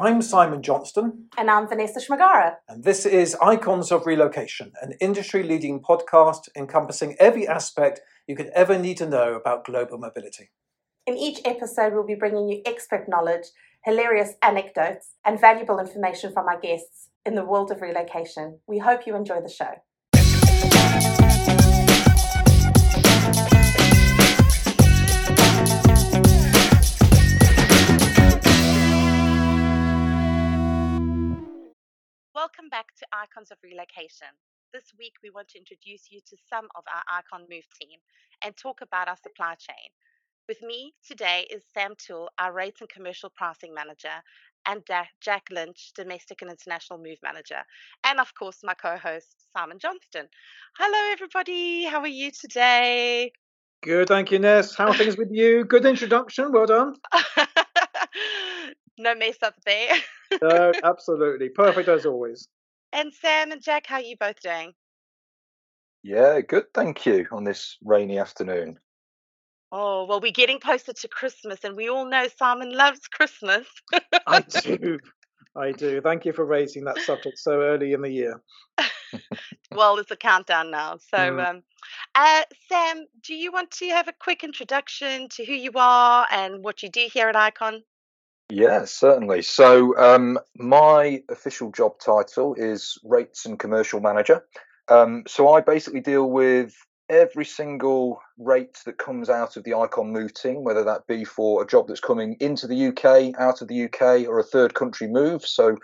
I'm Simon Johnston. And I'm Vanessa Szmagara. And this is Icons of Relocation, an industry leading podcast encompassing every aspect you could ever need to know about global mobility. In each episode, we'll be bringing you expert knowledge, hilarious anecdotes, and valuable information from our guests in the world of relocation. We hope you enjoy the show. Welcome back to Icons of Relocation. This week, we want to introduce you to some of our Icon Move team and talk about our supply chain. With me today is Sam Toole, our Rates and Commercial Pricing Manager, and Jack Lynch, Domestic and International Move Manager, and of course, my co host, Simon Johnston. Hello, everybody. How are you today? Good, thank you, Ness. How are things with you? Good introduction. Well done. no mess up there. no, absolutely. Perfect as always. And Sam and Jack, how are you both doing? Yeah, good, thank you, on this rainy afternoon. Oh, well, we're getting closer to Christmas, and we all know Simon loves Christmas. I do. I do. Thank you for raising that subject so early in the year. well, it's a countdown now. So, mm. um, uh, Sam, do you want to have a quick introduction to who you are and what you do here at Icon? Yeah, certainly. So, um, my official job title is Rates and Commercial Manager. Um, so, I basically deal with every single rate that comes out of the Icon Move team, whether that be for a job that's coming into the UK, out of the UK, or a third country move. So,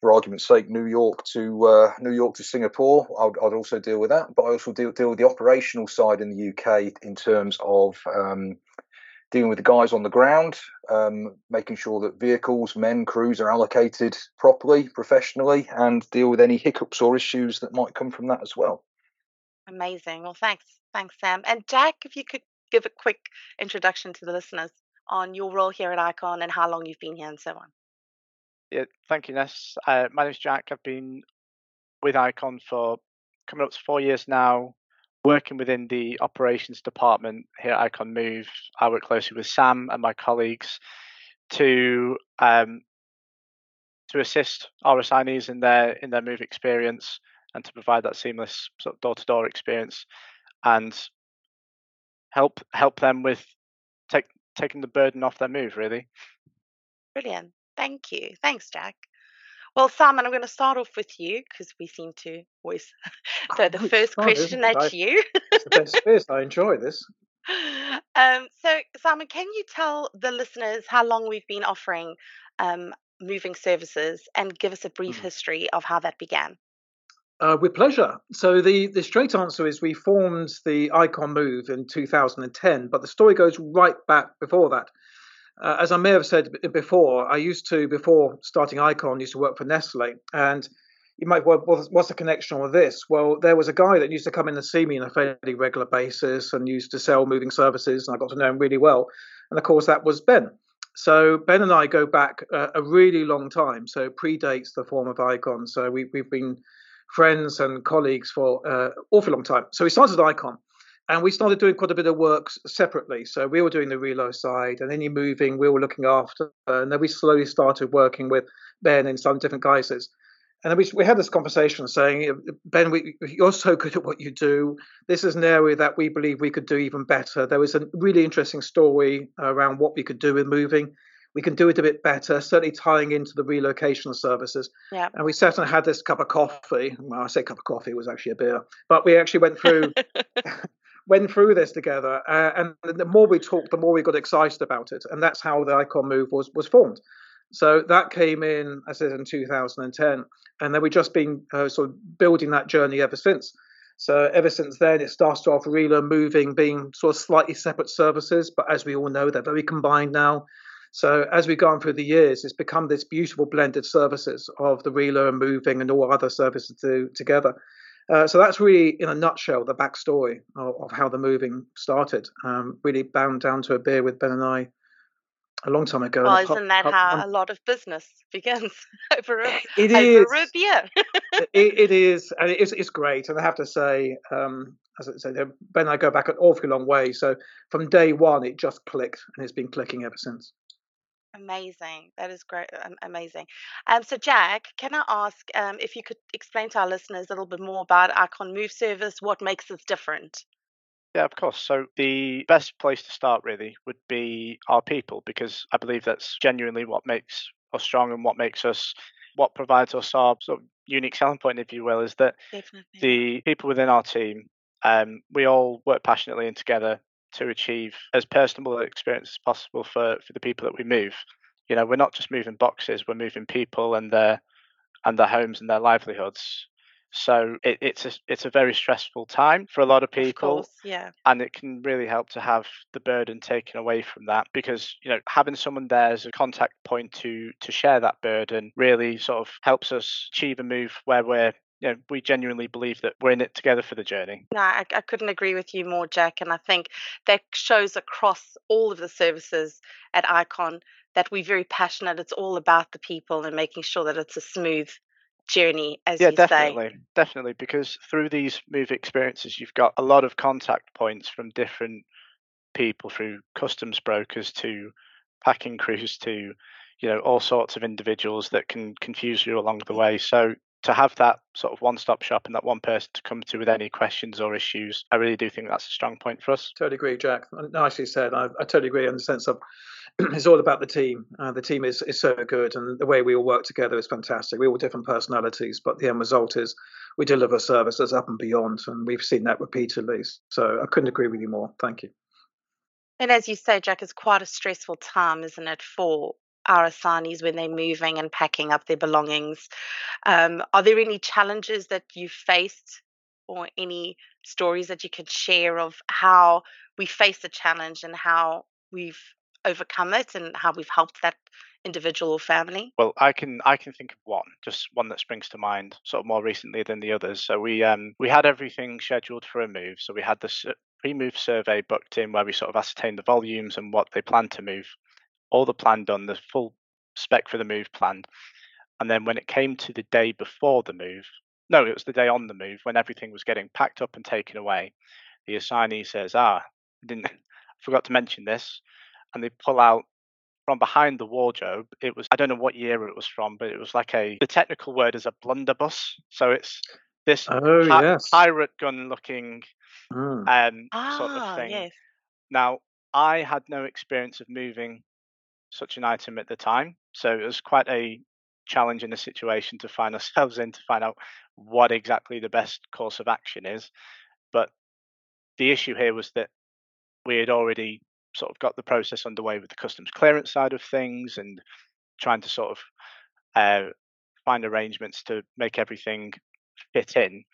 for argument's sake, New York to uh, New York to Singapore, I'd, I'd, also deal with that. But I also deal, deal with the operational side in the UK in terms of um, dealing with the guys on the ground, um, making sure that vehicles, men, crews are allocated properly, professionally, and deal with any hiccups or issues that might come from that as well. Amazing. Well, thanks. Thanks, Sam. And Jack, if you could give a quick introduction to the listeners on your role here at Icon and how long you've been here and so on. Yeah, thank you, Ness. Uh, my name's Jack. I've been with Icon for coming up to four years now, working within the operations department here at Icon Move. I work closely with Sam and my colleagues to um, to assist our assignees in their in their move experience and to provide that seamless sort of door-to-door experience and help help them with take, taking the burden off their move really. Brilliant. Thank you. Thanks jack well simon i'm going to start off with you because we seem to always so the first question at I, you it's the best first. i enjoy this um, so simon can you tell the listeners how long we've been offering um, moving services and give us a brief mm. history of how that began uh, with pleasure. So the, the straight answer is we formed the Icon Move in 2010, but the story goes right back before that. Uh, as I may have said before, I used to, before starting Icon, used to work for Nestle. And you might, well, what's the connection with this? Well, there was a guy that used to come in and see me on a fairly regular basis and used to sell moving services, and I got to know him really well. And of course, that was Ben. So Ben and I go back uh, a really long time. So predates the form of Icon. So we, we've been friends and colleagues for uh, awful long time. So we started Icon and we started doing quite a bit of work separately. So we were doing the relo side and any moving we were looking after. And then we slowly started working with Ben in some different guises. And then we, we had this conversation saying, Ben, we, you're so good at what you do. This is an area that we believe we could do even better. There was a really interesting story around what we could do with moving we can do it a bit better, certainly tying into the relocation services. Yeah. And we sat and had this cup of coffee. Well, I say cup of coffee, it was actually a beer, but we actually went through. went through this together, uh, and the more we talked, the more we got excited about it, and that's how the Icon Move was was formed. So that came in, I said, in 2010, and then we've just been uh, sort of building that journey ever since. So ever since then, it started off Relo moving, being sort of slightly separate services, but as we all know, they're very combined now. So as we've gone through the years, it's become this beautiful blended services of the relo and moving and all other services to, together. Uh, so that's really, in a nutshell, the backstory of, of how the moving started. Um, really bound down to a beer with Ben and I a long time ago. Well, isn't that how a lot of business begins over a, it over is. a beer? it, it is, and it's, it's great. And I have to say, um, as I said, Ben and I go back an awfully long way. So from day one, it just clicked, and it's been clicking ever since. Amazing. That is great. Um, amazing. Um, so, Jack, can I ask um, if you could explain to our listeners a little bit more about Icon Move service, what makes us different? Yeah, of course. So the best place to start really would be our people because I believe that's genuinely what makes us strong and what makes us what provides us our sort of unique selling point, if you will, is that Definitely. the people within our team, um, we all work passionately and together to achieve as personable an experience as possible for for the people that we move. You know, we're not just moving boxes; we're moving people and their and their homes and their livelihoods. So it, it's a it's a very stressful time for a lot of Of people, course, yeah. and it can really help to have the burden taken away from that because you know having someone there as a contact point to to share that burden really sort of helps us achieve a move where we're you know we genuinely believe that we're in it together for the journey. No, I, I couldn't agree with you more, Jack. And I think that shows across all of the services at Icon that we're very passionate. It's all about the people and making sure that it's a smooth journey, as Yeah, you say. definitely, definitely, because through these move experiences, you've got a lot of contact points from different people, through customs brokers to packing crews to, you know, all sorts of individuals that can confuse you along the mm-hmm. way. So to have that sort of one-stop shop and that one person to come to with any questions or issues, I really do think that's a strong point for us. Totally agree, Jack. Nicely said. I, I totally agree in the sense of it's all about the team. Uh, the team is, is so good, and the way we all work together is fantastic. We're all different personalities, but the end result is we deliver services up and beyond, and we've seen that repeatedly. So I couldn't agree with you more. Thank you. And as you say, Jack, it's quite a stressful time, isn't it, for our assignees when they're moving and packing up their belongings. Um, are there any challenges that you faced or any stories that you could share of how we face the challenge and how we've overcome it and how we've helped that individual or family? Well, I can I can think of one, just one that springs to mind, sort of more recently than the others. So we um we had everything scheduled for a move. So we had the s- pre-move survey booked in where we sort of ascertained the volumes and what they plan to move. All the plan done, the full spec for the move planned. And then when it came to the day before the move, no, it was the day on the move when everything was getting packed up and taken away. The assignee says, "Ah, I didn't I forgot to mention this," and they pull out from behind the wardrobe. It was I don't know what year it was from, but it was like a the technical word is a blunderbuss. So it's this Oh pi- yes. pirate gun looking Mm. um sort of Ah, thing. yes. Now I had no experience of moving such an item at the time, so it was quite a challenge in a situation to find ourselves in to find out what exactly the best course of action is. But the issue here was that we had already sort of got the process underway with the customs clearance side of things and trying to sort of uh, find arrangements to make everything fit in.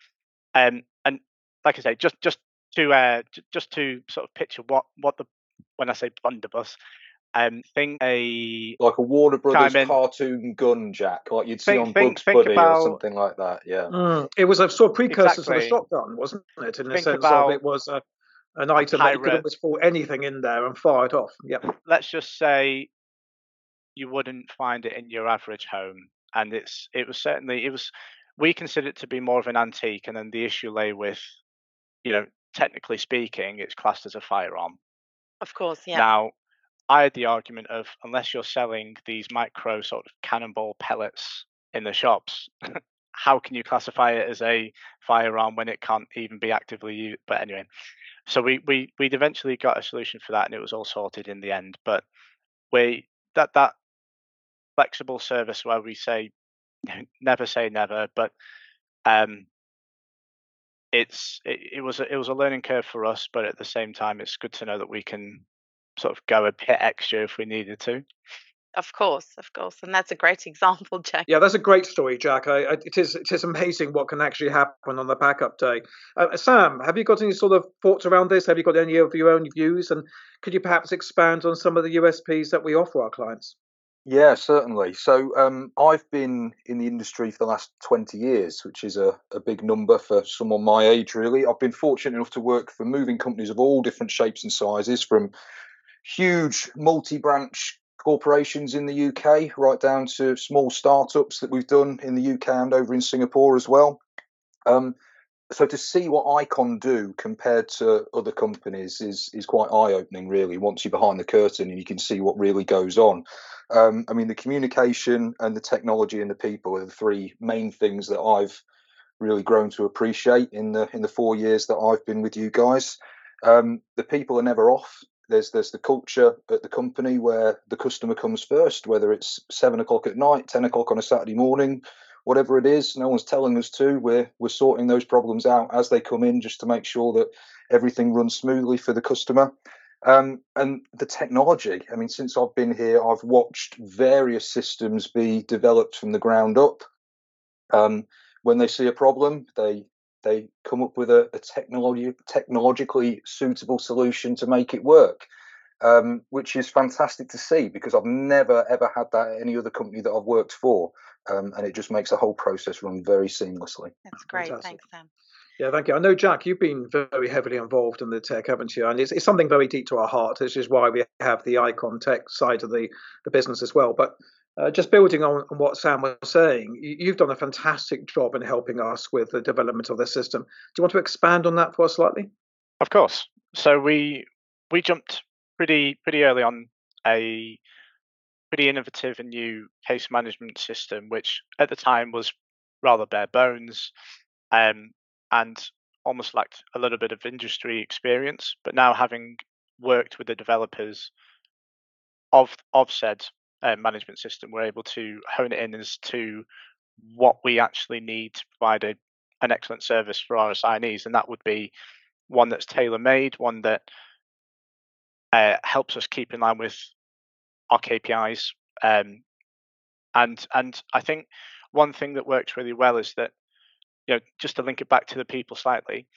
Um, and like I say, just just to uh, just to sort of picture what what the when I say blunderbuss, um, think a Like a Warner Brothers in. cartoon gun, Jack, like you'd see on think- Bugs think Bunny or something like that. Yeah. Mm. It was a sort of precursor to the shotgun, wasn't it? In the sense of it was a, an item that you could pirate. almost pull anything in there and fire it off. Yep. let's just say you wouldn't find it in your average home and it's it was certainly it was we consider it to be more of an antique and then the issue lay with you know technically speaking it's classed as a firearm Of course, yeah. now i had the argument of unless you're selling these micro sort of cannonball pellets in the shops how can you classify it as a firearm when it can't even be actively used but anyway so we we we'd eventually got a solution for that and it was all sorted in the end but we that that flexible service where we say never say never but um it's it, it was a, it was a learning curve for us but at the same time it's good to know that we can sort of go a bit extra if we needed to Of course, of course. And that's a great example, Jack. Yeah, that's a great story, Jack. I, I, it is it is amazing what can actually happen on the backup day. Uh, Sam, have you got any sort of thoughts around this? Have you got any of your own views? And could you perhaps expand on some of the USPs that we offer our clients? Yeah, certainly. So um, I've been in the industry for the last 20 years, which is a, a big number for someone my age, really. I've been fortunate enough to work for moving companies of all different shapes and sizes, from huge multi branch corporations in the UK right down to small startups that we've done in the UK and over in Singapore as well. Um, so to see what Icon do compared to other companies is is quite eye opening, really. Once you're behind the curtain and you can see what really goes on. Um, I mean, the communication and the technology and the people are the three main things that I've really grown to appreciate in the in the four years that I've been with you guys. Um, the people are never off. There's there's the culture at the company where the customer comes first, whether it's seven o'clock at night, ten o'clock on a Saturday morning, whatever it is. No one's telling us to. We're we're sorting those problems out as they come in, just to make sure that everything runs smoothly for the customer. Um, and the technology. I mean, since I've been here, I've watched various systems be developed from the ground up. Um, when they see a problem, they they come up with a, a technology technologically suitable solution to make it work, um, which is fantastic to see because I've never ever had that at any other company that I've worked for, um, and it just makes the whole process run very seamlessly. That's great, Fantastic. thanks, Sam. Yeah, thank you. I know, Jack, you've been very heavily involved in the tech, haven't you? And it's, it's something very deep to our heart. This is why we have the Icon Tech side of the, the business as well. But uh, just building on, on, what Sam was saying, you, have done a fantastic job in helping us with the development of the system. Do you want to expand on that for us slightly? Of course. So we we jumped pretty pretty early on a pretty innovative and new case management system, which at the time was rather bare bones um, and almost lacked a little bit of industry experience. But now having worked with the developers of of said uh, management system, we're able to hone it in as to what we actually need to provide a, an excellent service for our assignees, and that would be one that's tailor made, one that uh, helps us keep in line with our KPIs. Um, and and I think one thing that works really well is that you know just to link it back to the people slightly,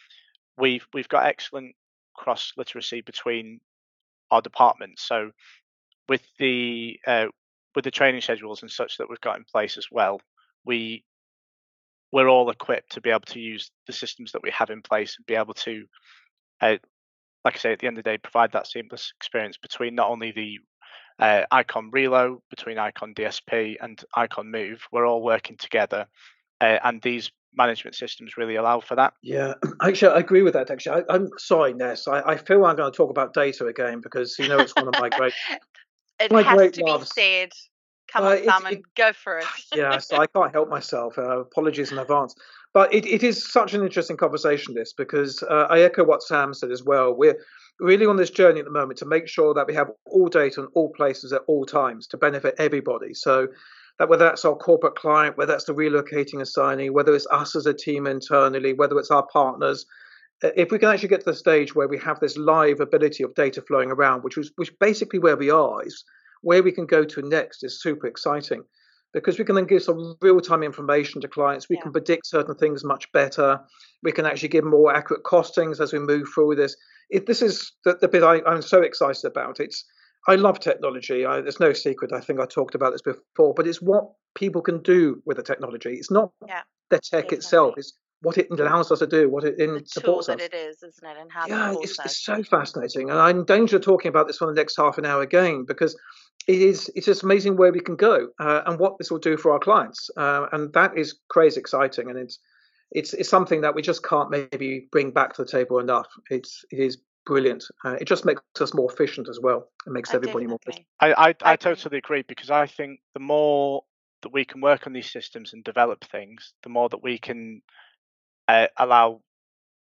we've we've got excellent cross literacy between our departments. So with the uh, with the training schedules and such that we've got in place as well, we we're all equipped to be able to use the systems that we have in place and be able to, uh, like I say, at the end of the day, provide that seamless experience between not only the uh, Icon Relo, between Icon DSP and Icon Move. We're all working together, uh, and these management systems really allow for that. Yeah, actually, I agree with that. Actually, I, am sorry, Ness. I, I, feel I'm going to talk about data again because you know it's one of my great It My has to loves. be said. Come uh, on, Simon, it, go for it. yes, I can't help myself. Uh, apologies in advance. But it, it is such an interesting conversation, this, because uh, I echo what Sam said as well. We're really on this journey at the moment to make sure that we have all data in all places at all times to benefit everybody. So that whether that's our corporate client, whether that's the relocating assignee, whether it's us as a team internally, whether it's our partners, Uh, if we can actually get to the stage where we have this live ability of data flowing around, which was which basically where we are, is where we can go to next is super exciting because we can then give some real time information to clients. We yeah. can predict certain things much better. We can actually give more accurate costings as we move through this. If this is the, the bit I, am so excited about. It's I love technology. I, there's no secret. I think I talked about this before, but it's what people can do with the technology. It's not yeah, the tech exactly. itself. It's what it allows us to do, what it in, supports us. it is, isn't it? And how yeah, it's, it's, so fascinating. And I'm in danger of talking about this for the next half an hour again because it is it's just amazing where we can go uh, and what this will do for our clients. Uh, and that is crazy exciting. And it's it's it's something that we just can't maybe bring back to the table enough. It's it is brilliant. Uh, it just makes us more efficient as well. It makes everybody more efficient. I, I, I totally agree because I think the more that we can work on these systems and develop things, the more that we can uh, allow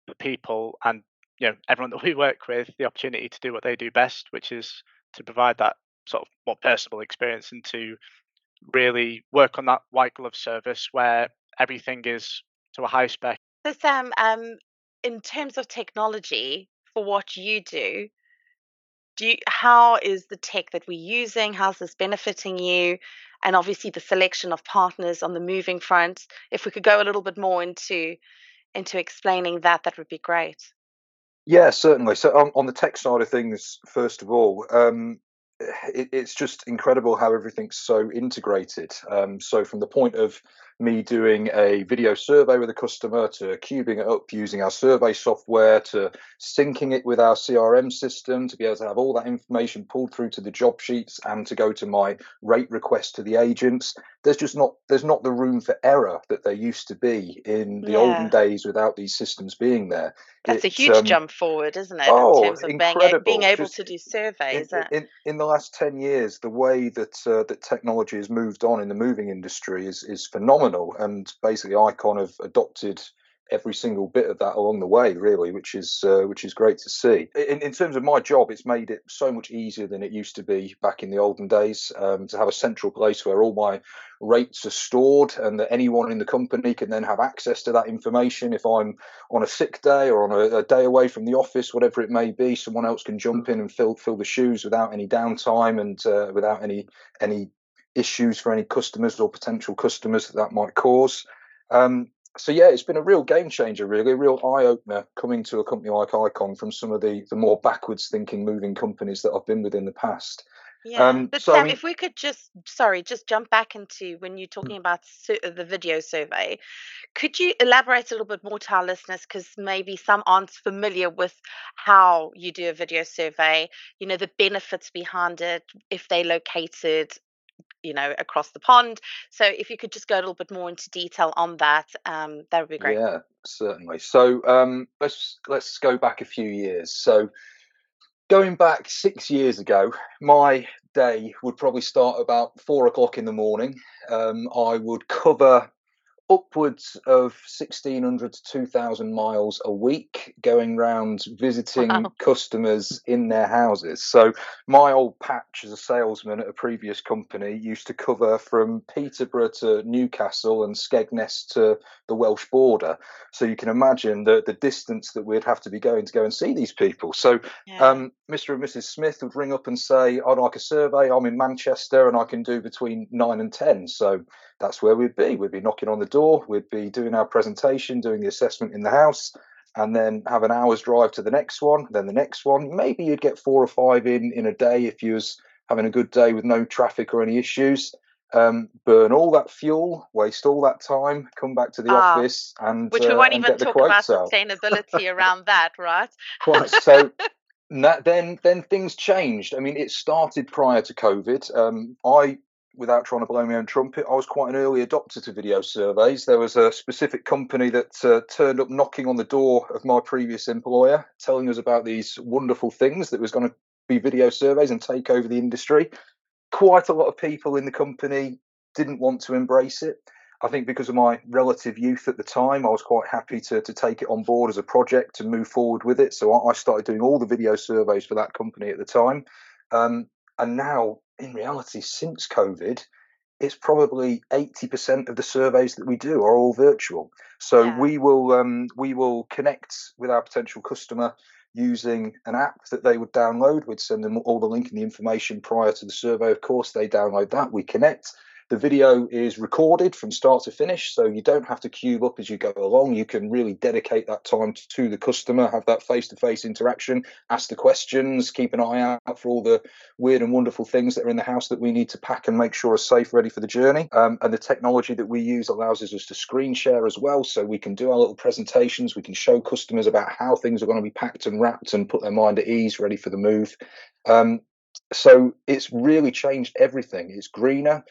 the people and you know everyone that we work with the opportunity to do what they do best, which is to provide that sort of more personal experience and to really work on that white glove service where everything is to a high spec. So Sam, um, in terms of technology for what you do, do you, how is the tech that we're using? How's this benefiting you? And obviously the selection of partners on the moving front. If we could go a little bit more into into explaining that, that would be great. Yeah, certainly. So on, on the tech side of things, first of all, um, it, it's just incredible how everything's so integrated. Um, so from the point of me doing a video survey with a customer to cubing it up using our survey software to syncing it with our CRM system to be able to have all that information pulled through to the job sheets and to go to my rate request to the agents. There's just not there's not the room for error that there used to be in the yeah. olden days without these systems being there. That's it, a huge um, jump forward, isn't it? Oh, in terms of being, being able just to do surveys. In, in, in, the last ten years, the way that uh, that technology has moved on in the moving industry is is phenomenal, and basically, Icon have adopted every single bit of that along the way, really, which is uh, which is great to see. In, in, terms of my job, it's made it so much easier than it used to be back in the olden days. Um, to have a central place where all my rates are stored, and that anyone in the company can then have access to that information. If I'm on a sick day or on a, a day away from the office, whatever it may be, someone else can jump in and fill fill the shoes without any downtime and uh, without any any issues for any customers or potential customers that that might cause. Um, so yeah, it's been a real game changer, really, a real eye opener coming to a company like Icon from some of the the more backwards thinking moving companies that I've been with in the past. Yeah, um, but so, Sam, if we could just, sorry, just jump back into when you're talking about the video survey, could you elaborate a little bit more to our listeners? Because maybe some aren't familiar with how you do a video survey, you know, the benefits behind it, if they're located you know across the pond. So if you could just go a little bit more into detail on that um, that would be great. Yeah certainly. So um, let's let's go back a few years. So going back six years ago my day would probably start about four o'clock in the morning. Um, i would cover upwards of 1600 to 2000 miles a week going round visiting wow. customers in their houses. So my old patch as a salesman at a previous company used to cover from peterborough to newcastle and skegness to the welsh border. So you can imagine the, the distance that we'd have to be going to go and see these people. So yeah. um, mr and mrs smith would ring up and say i'd like a survey. I'm in manchester and i can do between 9 and 10 so that's where we'd be. We'd be knocking on the door, we'd be doing our presentation, doing the assessment in the house, and then have an hour's drive to the next one, then the next one. Maybe you'd get four or five in in a day if you was having a good day with no traffic or any issues. Um, burn all that fuel, waste all that time, come back to the ah, office, and which we uh, won't even talk about out. sustainability around that, right? Quite so. That, then then things changed. I mean, it started prior to COVID. Um, I without trying to blow my own trumpet, I was quite an early adopter to video surveys. There was a specific company that uh, turned up knocking on the door of my previous employer, telling us about these wonderful things that was going to be video surveys and take over the industry. Quite a lot of people in the company didn't want to embrace it. I think because of my relative youth at the time, I was quite happy to, to take it on board as a project and move forward with it. So I started doing all the video surveys for that company at the time. Um, and now in reality, since COVID, it's probably 80% of the surveys that we do are all virtual. So yeah. we will um, we will connect with our potential customer using an app that they would download. We'd send them all the link and the information prior to the survey. Of course, they download that. We connect. The video is recorded from start to finish, so you don't have to cube up as you go along. You can really dedicate that time to the customer, have that face to face interaction, ask the questions, keep an eye out for all the weird and wonderful things that are in the house that we need to pack and make sure are safe, ready for the journey. Um, and the technology that we use allows us to screen share as well, so we can do our little presentations, we can show customers about how things are going to be packed and wrapped and put their mind at ease, ready for the move. Um, so it's really changed everything. It's greener.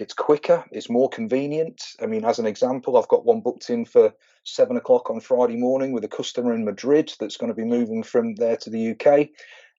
It's quicker, it's more convenient. I mean, as an example, I've got one booked in for seven o'clock on Friday morning with a customer in Madrid that's going to be moving from there to the UK.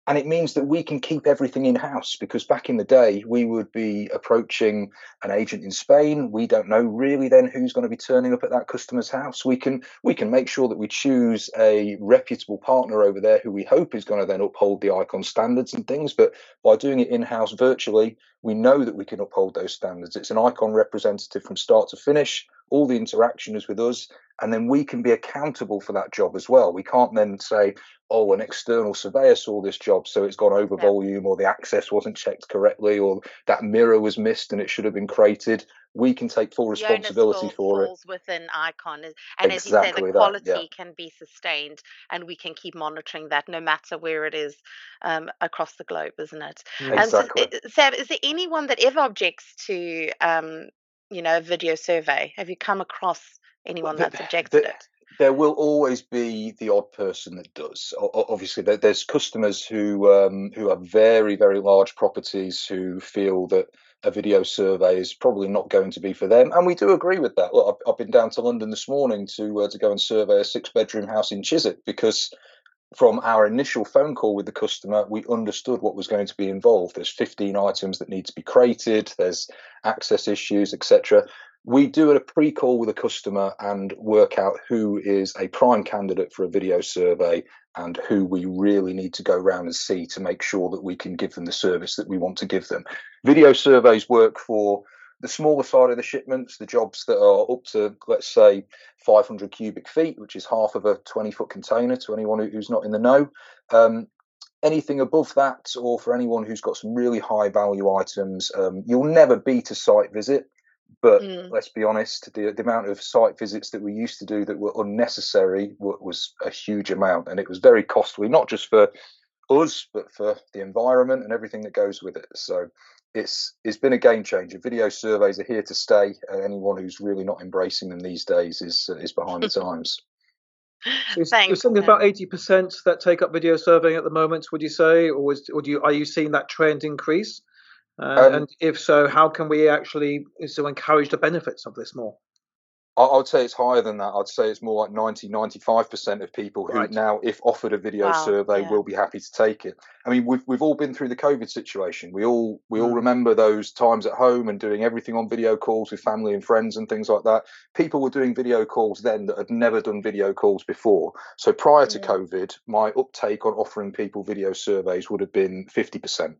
And it means that we can keep everything in house because back in the day, we would be approaching an agent in Spain. We don't know really then who's going to be turning up at that customer's house. We can we can make sure that we choose a reputable partner over there who we hope is going to then uphold the icon standards and things. But by doing it in house virtually, we know that we can uphold those standards. It's an icon representative from start to finish. All the interaction is with us, and then we can be accountable for that job as well. We can't then say, oh, an external surveyor saw this job, so it's gone over yeah. volume, or the access wasn't checked correctly, or that mirror was missed and it should have been created. We can take full responsibility for it. within Icon, and exactly as you say, the quality that, yeah. can be sustained, and we can keep monitoring that no matter where it is um, across the globe, isn't it? Exactly. And so, Sam, is there anyone that ever objects to um, you know, a video survey? Have you come across anyone that's objected it? There will always be the odd person that does. Obviously, there's customers who um, who have very very large properties who feel that a video survey is probably not going to be for them, and we do agree with that. Look, I've, I've been down to London this morning to uh, to go and survey a six bedroom house in Chiswick because from our initial phone call with the customer, we understood what was going to be involved. There's 15 items that need to be created, there's access issues, etc. We do a pre call with a customer and work out who is a prime candidate for a video survey and who we really need to go around and see to make sure that we can give them the service that we want to give them. Video surveys work for the smaller side of the shipments, the jobs that are up to, let's say, 500 cubic feet, which is half of a 20 foot container to anyone who's not in the know. Um, anything above that, or for anyone who's got some really high value items, um, you'll never beat a site visit. But mm. let's be honest, the, the amount of site visits that we used to do that were unnecessary was a huge amount, and it was very costly, not just for us, but for the environment and everything that goes with it. So it's it's been a game changer. Video surveys are here to stay. Uh, anyone who's really not embracing them these days is uh, is behind the times. So Thanks. something about eighty percent that take up video surveying at the moment. Would you say, or was, or do you are you seeing that trend increase? Uh, um, and if so, how can we actually so encourage the benefits of this more? I would say it's higher than that. I'd say it's more like 90, 95% of people who right. now, if offered a video wow, survey, yeah. will be happy to take it. I mean, we've, we've all been through the COVID situation. We all we mm. all remember those times at home and doing everything on video calls with family and friends and things like that. People were doing video calls then that had never done video calls before. So prior to yeah. COVID, my uptake on offering people video surveys would have been 50%.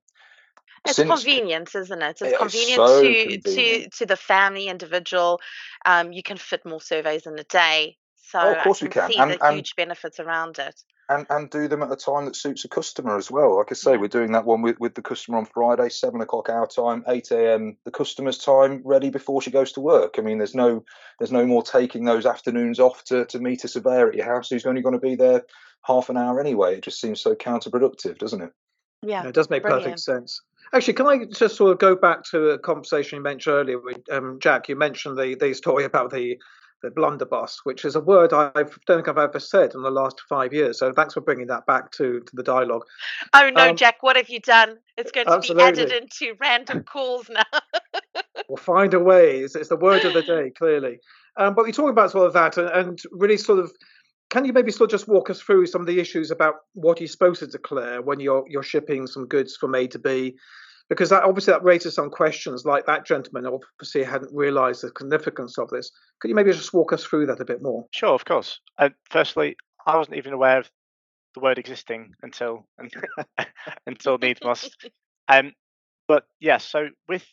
It's Since, convenience, isn't it? It's convenient so to convenient. to to the family individual. Um, you can fit more surveys in a day, so oh, of course I can we can. See and, the and, huge benefits around it. And and do them at a time that suits a customer as well. Like I say, we're doing that one with, with the customer on Friday, seven o'clock our time, eight a.m. the customer's time, ready before she goes to work. I mean, there's no there's no more taking those afternoons off to to meet a surveyor at your house who's only going to be there half an hour anyway. It just seems so counterproductive, doesn't it? Yeah, it does make brilliant. perfect sense. Actually, can I just sort of go back to a conversation you mentioned earlier with um, Jack? You mentioned the, the story about the the blunderbuss, which is a word I don't think I've ever said in the last five years. So thanks for bringing that back to, to the dialogue. Oh no, um, Jack, what have you done? It's going to absolutely. be added into random calls now. we'll find a way. It's, it's, the word of the day, clearly. Um, but we talk about sort of that and, and really sort of can you maybe still just walk us through some of the issues about what you're supposed to declare when you're you're shipping some goods from A to B? Because that obviously that raises some questions. Like that gentleman obviously hadn't realised the significance of this. Could you maybe just walk us through that a bit more? Sure, of course. Uh, firstly, I wasn't even aware of the word existing until until needs must. Um, but yes, yeah, so with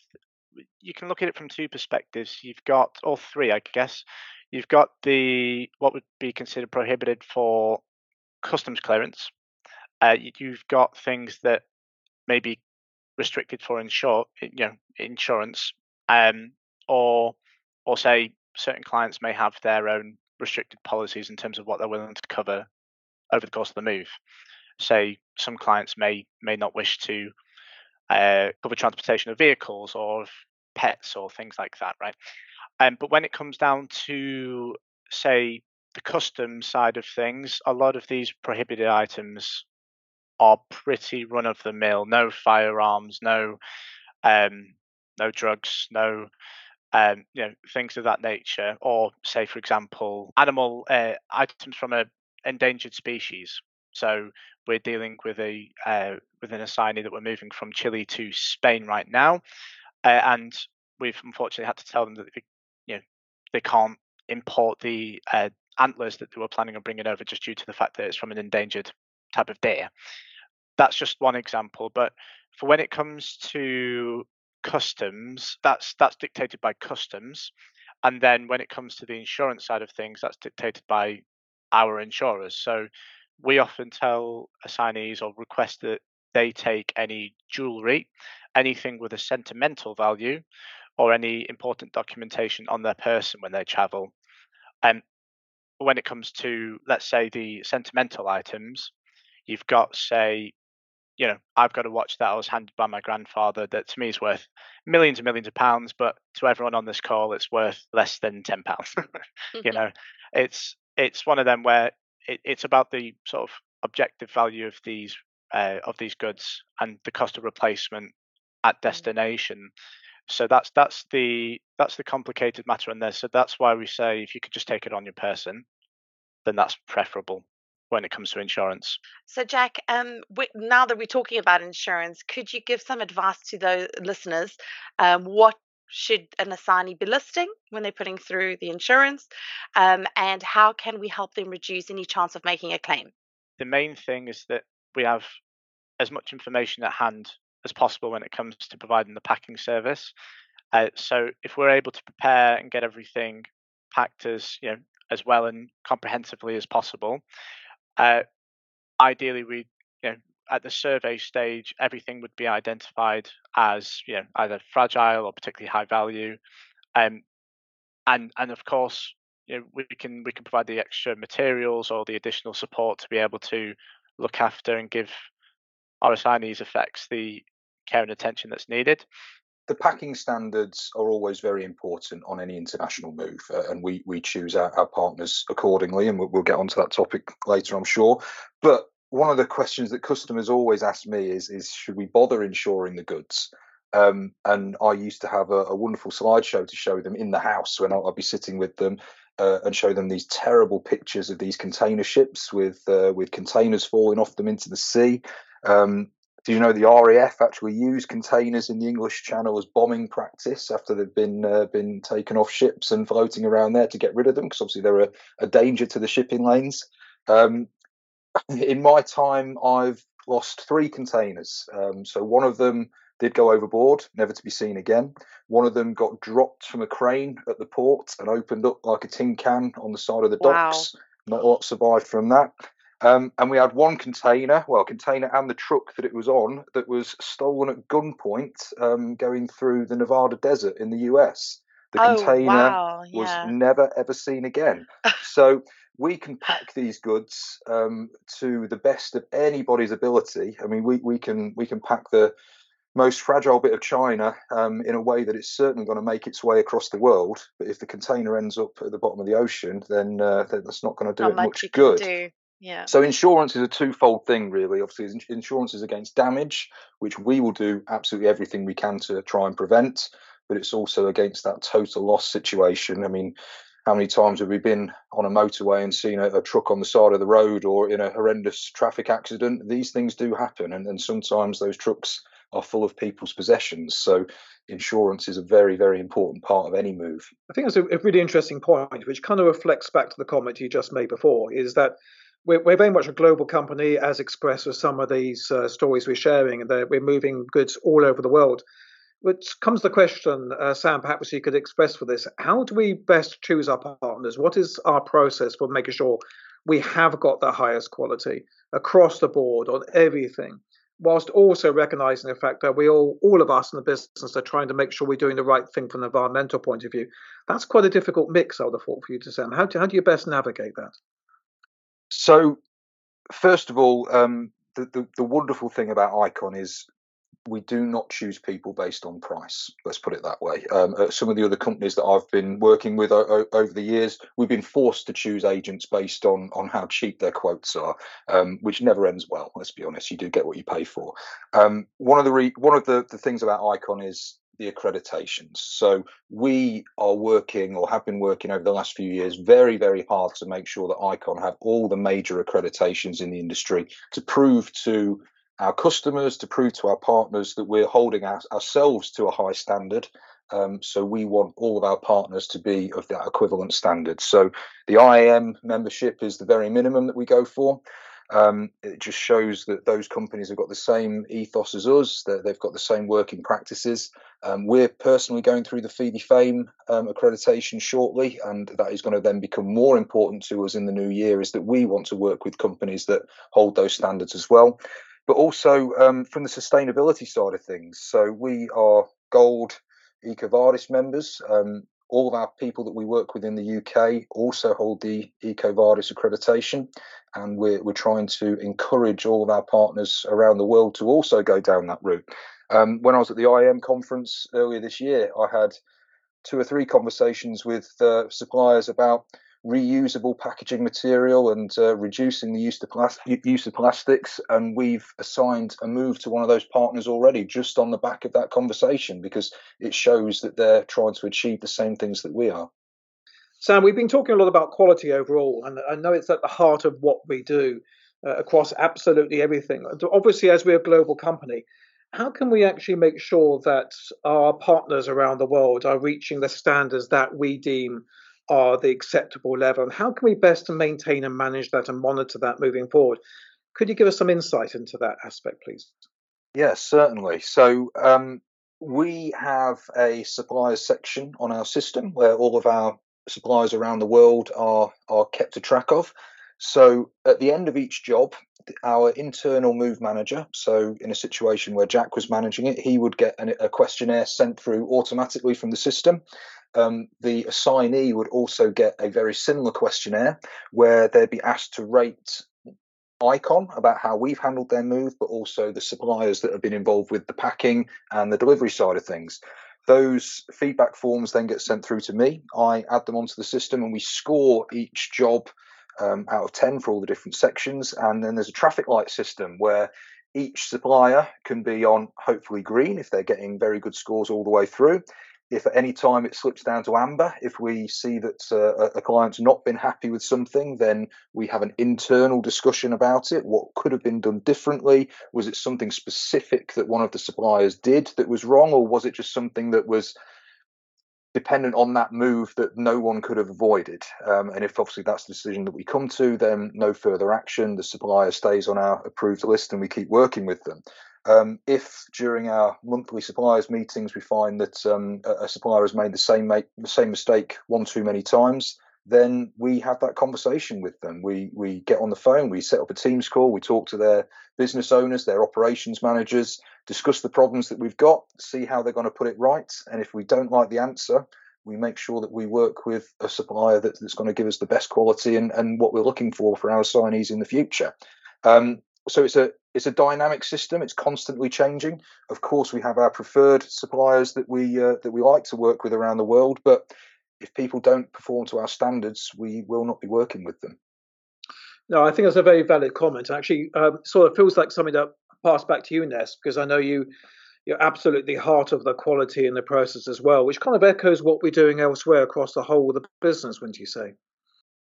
you can look at it from two perspectives. You've got or three, I guess. You've got the what would be considered prohibited for customs clearance. Uh, you've got things that may be restricted for insure, you know, insurance, um, or or say certain clients may have their own restricted policies in terms of what they're willing to cover over the course of the move. Say some clients may may not wish to uh, cover transportation of vehicles or pets or things like that, right? Um, but when it comes down to, say, the custom side of things, a lot of these prohibited items are pretty run of the mill. No firearms, no, um, no drugs, no, um, you know, things of that nature. Or say, for example, animal uh, items from a endangered species. So we're dealing with a uh, with an assignee that we're moving from Chile to Spain right now, uh, and we've unfortunately had to tell them that they can't import the uh, antlers that they were planning on bringing over just due to the fact that it's from an endangered type of deer. That's just one example, but for when it comes to customs, that's that's dictated by customs, and then when it comes to the insurance side of things, that's dictated by our insurers. So we often tell assignees or request that they take any jewelry, anything with a sentimental value, or any important documentation on their person when they travel. And when it comes to, let's say, the sentimental items, you've got, say, you know, I've got a watch that I was handed by my grandfather that to me is worth millions and millions of pounds, but to everyone on this call, it's worth less than ten pounds. you know, it's it's one of them where it, it's about the sort of objective value of these uh, of these goods and the cost of replacement at mm. destination. So that's that's the that's the complicated matter in there. So that's why we say if you could just take it on your person, then that's preferable when it comes to insurance. So, Jack, um, we, now that we're talking about insurance, could you give some advice to those listeners? Um, what should an assignee be listing when they're putting through the insurance? Um, and how can we help them reduce any chance of making a claim? The main thing is that we have as much information at hand as possible when it comes to providing the packing service. Uh, so if we're able to prepare and get everything packed as you know as well and comprehensively as possible, uh, ideally we you know at the survey stage everything would be identified as you know either fragile or particularly high value, um, and and of course you know we can we can provide the extra materials or the additional support to be able to look after and give assignees effects the care and attention that's needed. The packing standards are always very important on any international move, uh, and we we choose our, our partners accordingly, and we'll, we'll get onto that topic later, I'm sure. But one of the questions that customers always ask me is is should we bother insuring the goods? Um, and I used to have a, a, wonderful slideshow to show them in the house when I'll, I'll be sitting with them uh, and show them these terrible pictures of these container ships with uh, with containers falling off them into the sea. Um, do you know the RAF actually use containers in the English Channel as bombing practice after they've been uh, been taken off ships and floating around there to get rid of them because obviously they're a, a, danger to the shipping lanes. Um, in my time, I've lost three containers. Um, so one of them did go overboard, never to be seen again. One of them got dropped from a crane at the port and opened up like a tin can on the side of the docks. Wow. Not a lot survived from that. Um, and we had one container, well, container and the truck that it was on, that was stolen at gunpoint um, going through the Nevada desert in the US. The oh, container wow. yeah. was never ever seen again. so we can pack these goods um, to the best of anybody's ability. I mean, we, we can we can pack the most fragile bit of China um, in a way that it's certainly going to make its way across the world. But if the container ends up at the bottom of the ocean, then, uh, then that's not going to do not it much, much good. Do. Yeah. So insurance is a twofold thing, really. Obviously, insurance is against damage, which we will do absolutely everything we can to try and prevent. But it's also against that total loss situation. I mean, how many times have we been on a motorway and seen a, a, truck on the side of the road or in a horrendous traffic accident? These things do happen, and, and sometimes those trucks are full of people's possessions. So insurance is a very, very important part of any move. I think that's a, a really interesting point, which kind of reflects back to the comment you just made before, is that we're, we're very much a global company, as expressed with some of these uh, stories we're sharing, and we're moving goods all over the world. Which comes the question, uh, Sam, perhaps you could express for this. How do we best choose our partners? What is our process for making sure we have got the highest quality across the board on everything? whilst also recognizing the fact that we all, all of us in the business are trying to make sure we're doing the right thing from an environmental point of view. That's quite a difficult mix, I would have thought, for you to Sam. How do, how do you best navigate that? So, first of all, um, the, the, the wonderful thing about Icon is we do not choose people based on price. Let's put it that way. Um, some of the other companies that I've been working with o- over the years, we've been forced to choose agents based on on how cheap their quotes are, um, which never ends well. Let's be honest. You do get what you pay for. Um, one of the re- one of the, the things about Icon is the accreditations. So we are working or have been working over the last few years very, very hard to make sure that Icon have all the major accreditations in the industry to prove to our customers, to prove to our partners that we're holding our, ourselves to a high standard. Um, so we want all of our partners to be of that equivalent standard. So the IAM membership is the very minimum that we go for. Um, it just shows that those companies have got the same ethos as us, that they've got the same working practices. Um, we're personally going through the FIDI FAME um, accreditation shortly, and that is going to then become more important to us in the new year, is that we want to work with companies that hold those standards as well. But also um, from the sustainability side of things. So we are gold EcoVadis members. Um, all of our people that we work with in the UK also hold the EcoVadis accreditation, and we're, we're trying to encourage all of our partners around the world to also go down that route. Um, when I was at the IM conference earlier this year, I had two or three conversations with uh, suppliers about reusable packaging material and uh, reducing the use of, plas- use of plastics. And we've assigned a move to one of those partners already just on the back of that conversation because it shows that they're trying to achieve the same things that we are. Sam, we've been talking a lot about quality overall, and I know it's at the heart of what we do uh, across absolutely everything. Obviously, as we're a global company, how can we actually make sure that our partners around the world are reaching the standards that we deem are the acceptable level, and how can we best maintain and manage that and monitor that moving forward? Could you give us some insight into that aspect, please? Yes, certainly. So um, we have a suppliers section on our system where all of our suppliers around the world are are kept a track of. So at the end of each job, our internal move manager, so in a situation where Jack was managing it, he would get an, a questionnaire sent through automatically from the system. Um, the assignee would also get a very similar questionnaire where they'd be asked to rate Icon about how we've handled their move, but also the suppliers that have been involved with the packing and the delivery side of things. Those feedback forms then get sent through to me. I add them onto the system and we score each job um, out of 10 for all the different sections. And then there's a traffic light system where each supplier can be on hopefully green if they're getting very good scores all the way through if at any time it slips down to amber, if we see that uh, a client's not been happy with something, then we have an internal discussion about it. What could have been done differently? Was it something specific that one of the suppliers did that was wrong, or was it just something that was dependent on that move that no one could have avoided? Um, and if obviously that's the decision that we come to, then no further action. The supplier stays on our approved list and we keep working with them. Um, if during our monthly suppliers meetings we find that um, a, supplier has made the same make, the same mistake one too many times, then we have that conversation with them. We we get on the phone, we set up a Teams call, we talk to their business owners, their operations managers, discuss the problems that we've got, see how they're going to put it right, and if we don't like the answer, we make sure that we work with a supplier that, that's going to give us the best quality and, and what we're looking for for our signees in the future. Um, so it's a it's a dynamic system. It's constantly changing. Of course, we have our preferred suppliers that we uh, that we like to work with around the world, but if people don't perform to our standards, we will not be working with them. No, I think that's a very valid comment. Actually, um, sort of feels like something that passed back to you, Ness, because I know you you're absolutely heart of the quality in the process as well, which kind of echoes what we're doing elsewhere across the whole of the business, wouldn't you say?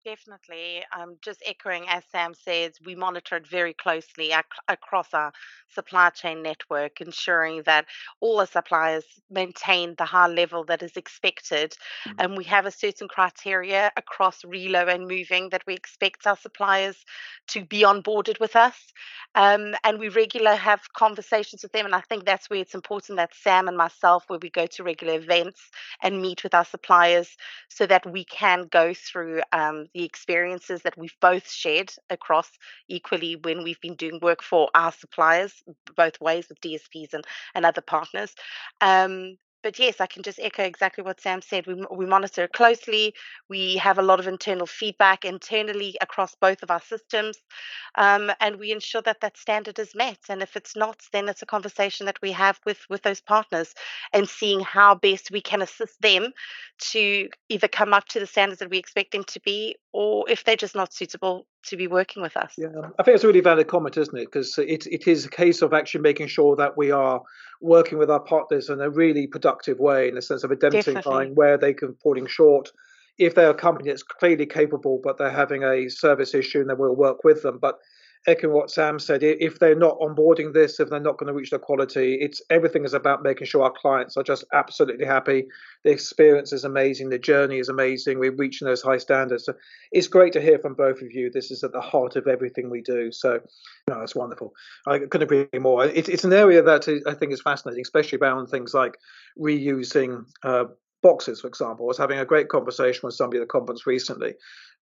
Definitely. Um, just echoing as Sam says, we monitor it very closely ac- across our supply chain network, ensuring that all the suppliers maintain the high level that is expected. Mm-hmm. And we have a certain criteria across relo and moving that we expect our suppliers to be onboarded with us. Um, and we regularly have conversations with them. And I think that's where it's important that Sam and myself, where we go to regular events and meet with our suppliers so that we can go through um, the experiences that we've both shared across equally when we've been doing work for our suppliers, both ways with DSPs and, and other partners. Um, but yes, I can just echo exactly what Sam said. We, we monitor closely. We have a lot of internal feedback internally across both of our systems, um, and we ensure that that standard is met. And if it's not, then it's a conversation that we have with with those partners and seeing how best we can assist them to either come up to the standards that we expect them to be, or if they're just not suitable, to be working with us. Yeah, I think it's a really valid comment, isn't it? Because it, it is a case of actually making sure that we are working with our partners in a really productive way, in the sense of identifying where they can falling short. If they're a company that's clearly capable, but they're having a service issue, then we'll work with them. But echoing what Sam said, if they're not onboarding this, if they're not going to reach the quality, it's everything is about making sure our clients are just absolutely happy. The experience is amazing, the journey is amazing. We're reaching those high standards. So it's great to hear from both of you. This is at the heart of everything we do. So, no, it's wonderful. I couldn't agree more. It's it's an area that I think is fascinating, especially around things like reusing uh, boxes, for example. I was having a great conversation with somebody at the conference recently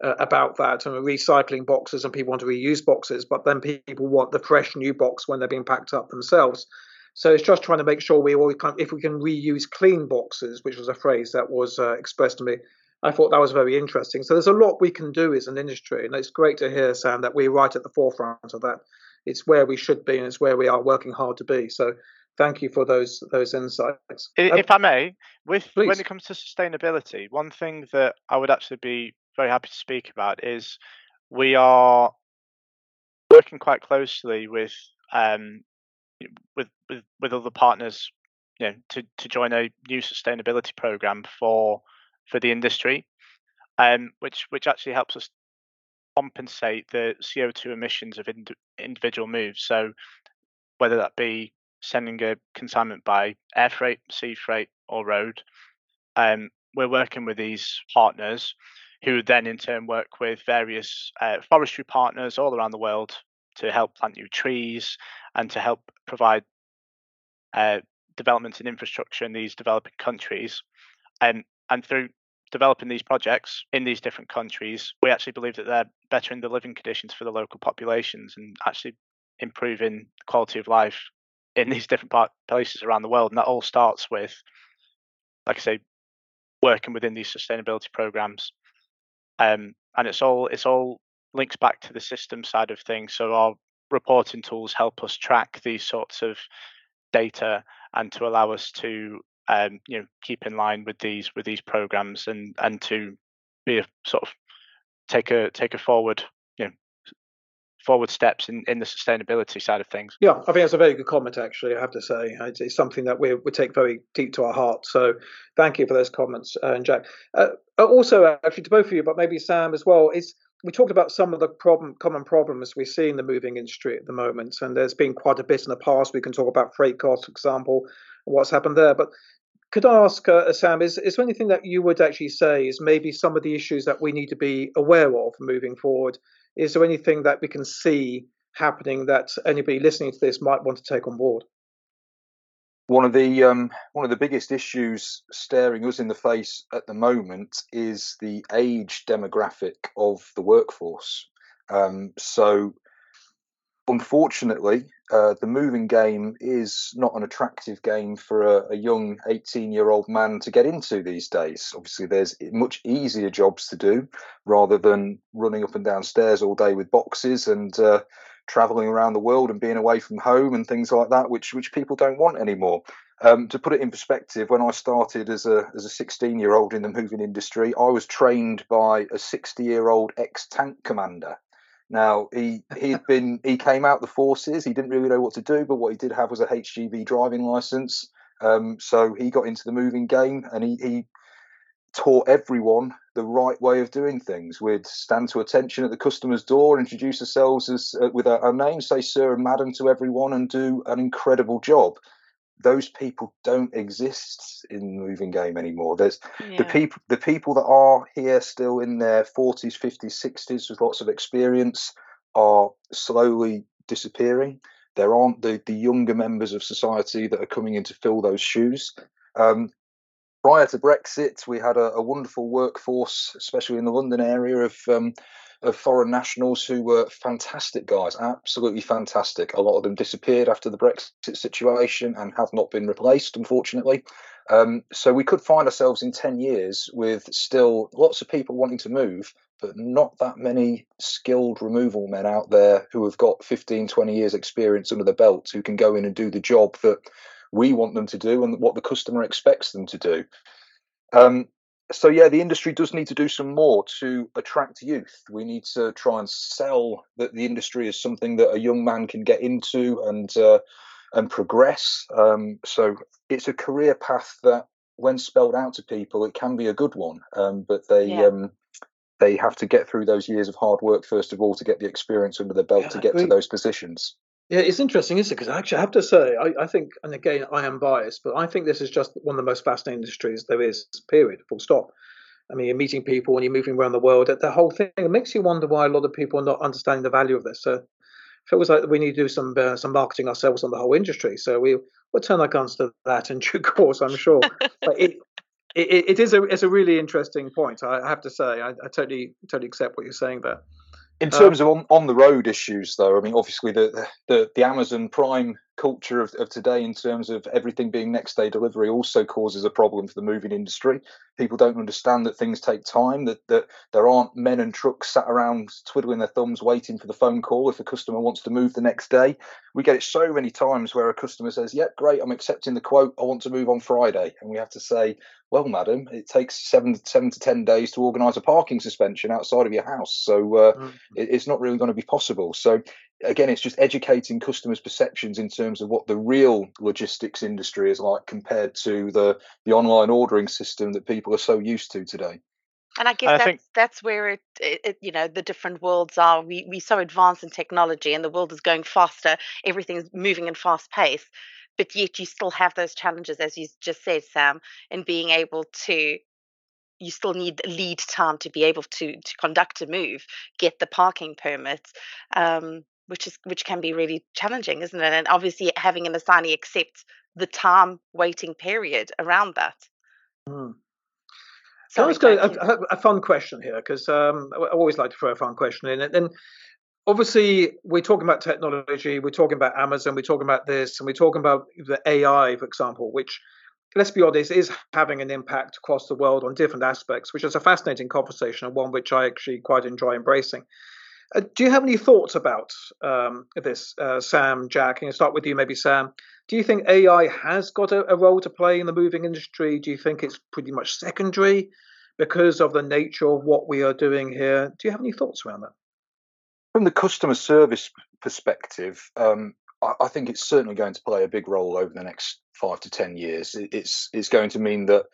uh, about that and recycling boxes, and people want to reuse boxes, but then people want the fresh new box when they're being packed up themselves. So it's just trying to make sure we always if we can reuse clean boxes, which was a phrase that was uh, expressed to me. I thought that was very interesting. So there's a lot we can do as an industry, and it's great to hear, Sam, that we're right at the forefront of that. It's where we should be, and it's where we are working hard to be. So thank you for those those insights. If I may, with Please. when it comes to sustainability, one thing that I would actually be very happy to speak about is we are working quite closely with um, with, with with other partners, you know, to to join a new sustainability program for for the industry, um, which which actually helps us compensate the CO2 emissions of ind- individual moves. So whether that be sending a consignment by air freight, sea freight, or road, um, we're working with these partners who then in turn work with various uh, forestry partners all around the world to help plant new trees and to help provide uh, development and infrastructure in these developing countries. And through developing these projects in these different countries, we actually believe that they're bettering the living conditions for the local populations and actually improving the quality of life in these different part, places around the world. And that all starts with, like I say, working within these sustainability programs um, and it's all it's all links back to the system side of things. So our reporting tools help us track these sorts of data and to allow us to um, you know keep in line with these with these programs and and to be a sort of take a take a forward forward steps in, in the sustainability side of things. Yeah, I think that's a very good comment. Actually, I have to say it's, it's something that we we take very deep to our heart. So, thank you for those comments, uh, and Jack. Uh, uh, also, actually, to both of you, but maybe Sam as well. Is we talked about some of the problem, common problems we see in the moving industry at the moment, and there's been quite a bit in the past. We can talk about freight costs, for example, what's happened there. But could I ask, uh, Sam, is, is there anything that you would actually say is maybe some of the issues that we need to be aware of moving forward is there anything that we can see happening that anybody listening to this might want to take on board? One of the um, one of the biggest issues staring us in the face at the moment is the age demographic of the workforce. Um, so, unfortunately, uh, the moving game is not an attractive game for a, a young 18 year old man to get into these days. Obviously, there's much easier jobs to do rather than running up and down stairs all day with boxes and uh, traveling around the world and being away from home and things like that, which which people don't want anymore. Um, to put it in perspective, when I started as a as a 16 year old in the moving industry, I was trained by a 60 year old ex tank commander now he he'd been he came out the forces. He didn't really know what to do, but what he did have was a HGV driving license. Um, so he got into the moving game, and he, he taught everyone the right way of doing things. We'd stand to attention at the customer's door, introduce ourselves as uh, with our, our name, say sir and madam to everyone, and do an incredible job those people don't exist in the moving game anymore. There's yeah. the people the people that are here still in their 40s, 50s, 60s with lots of experience are slowly disappearing. There aren't the, the younger members of society that are coming in to fill those shoes. Um, prior to Brexit, we had a, a, wonderful workforce, especially in the London area, of um, of foreign nationals who were fantastic guys, absolutely fantastic. A lot of them disappeared after the Brexit situation and have not been replaced, unfortunately. Um, so we could find ourselves in 10 years with still lots of people wanting to move, but not that many skilled removal men out there who have got 15, 20 years experience under the belt who can go in and do the job that we want them to do and what the customer expects them to do. Um, so yeah, the industry does need to do some more to attract youth. We need to try and sell that the industry is something that a young man can get into and uh, and progress. Um, so it's a career path that, when spelled out to people, it can be a good one. Um, but they yeah. um, they have to get through those years of hard work first of all to get the experience under their belt yeah, to get to those positions. Yeah, it's interesting, isn't it? Because I actually, have to say, I, I, think, and again, I am biased, but I think this is just one of the most fascinating industries there is. Period. Full stop. I mean, you're meeting people and you're moving around the world. The whole thing it makes you wonder why a lot of people are not understanding the value of this. So, it feels like we need to do some uh, some marketing ourselves on the whole industry. So we will turn our guns to that in due course, I'm sure. but it, it, it is a it's a really interesting point. I have to say, I, I totally totally accept what you're saying there. In terms uh, of on, on the road issues, though, I mean, obviously the, the the Amazon Prime culture of, of today in terms of everything being next day delivery also causes a problem for the moving industry. People don't understand that things take time, that, that there aren't men and trucks sat around twiddling their thumbs waiting for the phone call if a customer wants to move the next day. We get it so many times where a customer says, Yep, great, I'm accepting the quote, I want to move on Friday. And we have to say, Well, madam, it takes seven, seven to 10 days to organise a parking suspension outside of your house. So uh, mm-hmm. it, it's not really going to be possible. So again, it's just educating customers' perceptions in terms of what the real logistics industry is like compared to the the online ordering system that people are so used to today. And I guess I that's think... that's where it, it, it, you know, the different worlds are. We we so advanced in technology, and the world is going faster. Everything's moving in fast pace, but yet you still have those challenges, as you just said, Sam, in being able to. You still need lead time to be able to to conduct a move, get the parking permits, um, which is which can be really challenging, isn't it? And obviously, having an assignee accept the time waiting period around that. Mm. So I was going a, a, fun question here because um, I always like to throw a fun question in. And then obviously, we're talking about technology, we're talking about Amazon, we're talking about this, and we're talking about the AI, for example, which let's be honest, is having an impact across the world on different aspects, which is a fascinating conversation and one which I actually quite enjoy embracing. Uh, do you have any thoughts about um, this, uh, Sam, Jack? Can you start with you, maybe Sam? Do you think AI has got a, a, role to play in the moving industry? Do you think it's pretty much secondary because of the nature of what we are doing here? Do you have any thoughts around that? From the customer service perspective, um, I, I, think it's certainly going to play a big role over the next five to ten years. It, it's it's going to mean that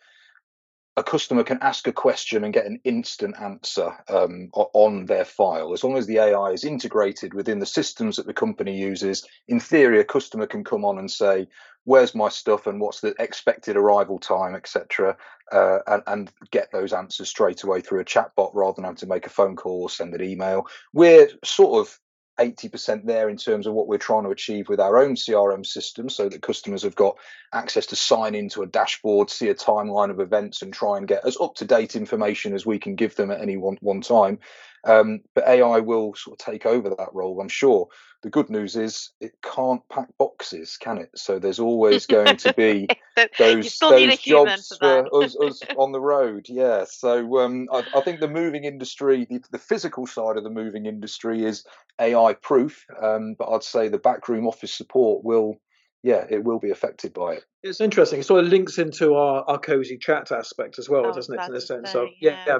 a customer can ask a question and get an instant answer um, on their file. As long as the AI is integrated within the systems that the company uses, in theory, a customer can come on and say, "Where's my stuff and what's the expected arrival time, etc." Uh, and, and, get those answers straight away through a chatbot rather than having to make a phone call or send an email. We're sort of 80% there in terms of what we're trying to achieve with our own CRM system so that customers have got access to sign into a dashboard, see a timeline of events, and try and get as up to date information as we can give them at any one, one time. Um, but AI will sort of take over that role, I'm sure. The good news is it can't pack boxes, can it? So there's always going to be those those jobs for us, us, on the road. Yeah. So um, I, I, think the moving industry, the, the, physical side of the moving industry, is AI proof. Um, but I'd say the backroom office support will yeah, it will be affected by it. It's interesting. It sort of links into our, our cozy chat aspect as well, oh, doesn't it? In a sense, so yeah, yeah,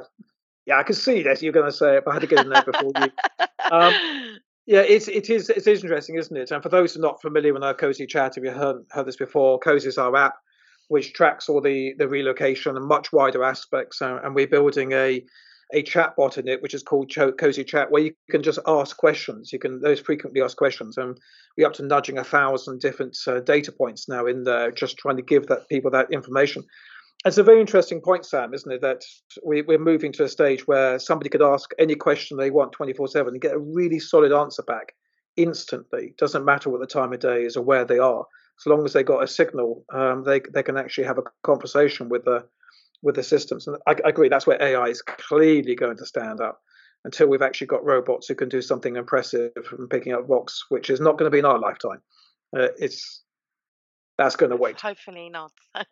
yeah, I can see that you're going to say it, but I had to get in there before you. Um, yeah, it's it is it is interesting, isn't it? And for those who are not familiar with our Cozy Chat, if you heard heard this before, Cozy is our app which tracks all the the relocation and much wider aspects, and we're building a a chat bot in it, which is called Cozy Chat, where you can just ask questions. You can those frequently asked questions, and we're up to nudging a thousand different uh, data points now in there, just trying to give that people that information. It's a very interesting point, Sam, isn't it? That we, we're moving to a stage where somebody could ask any question they want 24 7 and get a really solid answer back instantly. Doesn't matter what the time of day is or where they are. As long as they got a signal, um, they they can actually have a conversation with the with the systems. And I, I agree, that's where AI is clearly going to stand up until we've actually got robots who can do something impressive from picking up rocks, which is not going to be in our lifetime. Uh, it's that's going to wait. Hopefully not. I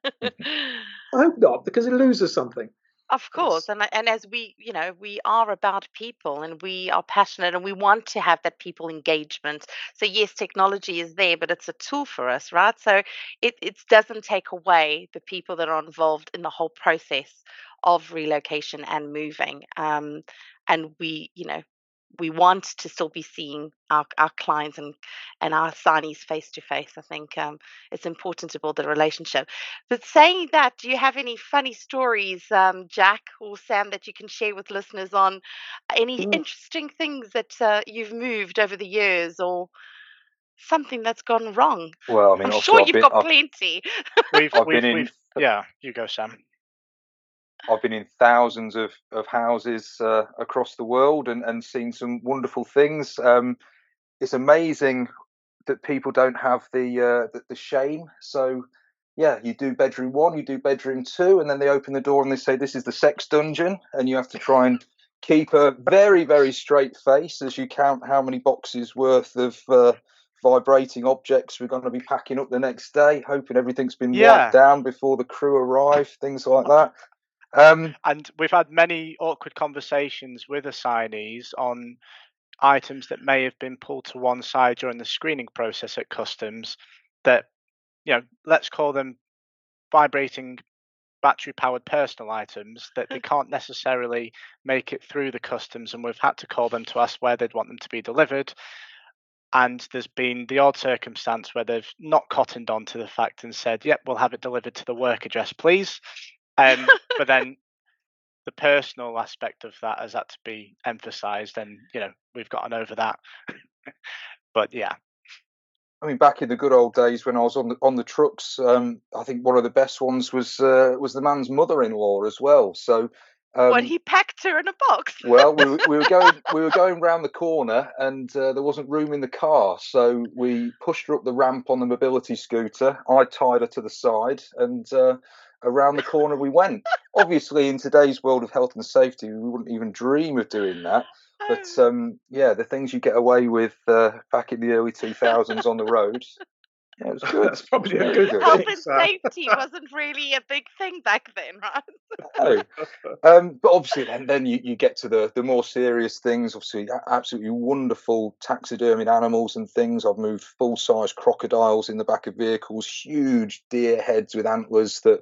hope not, because it loses something. Of course, and and as we, you know, we are about people, and we are passionate, and we want to have that people engagement. So yes, technology is there, but it's a tool for us, right? So it it doesn't take away the people that are involved in the whole process of relocation and moving. Um, and we, you know, we want to still be seeing our, our clients and, and our signees face to face. I think um, it's important to build the relationship. But saying that, do you have any funny stories, um, Jack or Sam, that you can share with listeners on any mm. interesting things that uh, you've moved over the years or something that's gone wrong? Well, I mean, I'm sure I've you've been, got I've, plenty. We've, I've we've, been in, yeah, you go, Sam. I've been in thousands of, of houses uh, across the world and, and seen some wonderful things. Um, it's amazing that people don't have the, uh, the, the shame. So yeah, you do bedroom one, you do bedroom two, and then they open the door and they say this is the sex dungeon, and you have to try and keep a very very straight face as you count how many boxes worth of uh, vibrating objects we're going to be packing up the next day, hoping everything's been yeah. wiped down before the crew arrive, things like that. Um, and we've had many awkward conversations with assignees on items that may have been pulled to one side during the screening process at customs that, you know, let's call them vibrating battery powered personal items that they can't necessarily make it through the customs and we've had to call them to ask where they'd want them to be delivered. And there's been the odd circumstance where they've not cottoned on to the fact and said yep we'll have it delivered to the work address please um, but then the personal aspect of that has had to be emphasized and you know we've gotten over that but yeah I mean, back in the good old days when I was on the on the trucks, um, I think one of the best ones was uh, was the man's mother-in-law as well. So um, when he packed her in a box. well, we, we, were going we were going round the corner, and uh, there wasn't room in the car, so we pushed her up the ramp on the mobility scooter. I tied her to the side, and uh, around the corner we went. Obviously, in today's world of health and safety, we wouldn't even dream of doing that. But um, yeah, the things you get away with uh, back in the early 2000s on the road, yeah, it was good. That's probably a good Health thing, and so. safety wasn't really a big thing back then, right? no. Um, but obviously, then then you, you get to the the more serious things. Obviously, absolutely wonderful taxidermied animals and things. I've moved full size crocodiles in the back of vehicles, huge deer heads with antlers that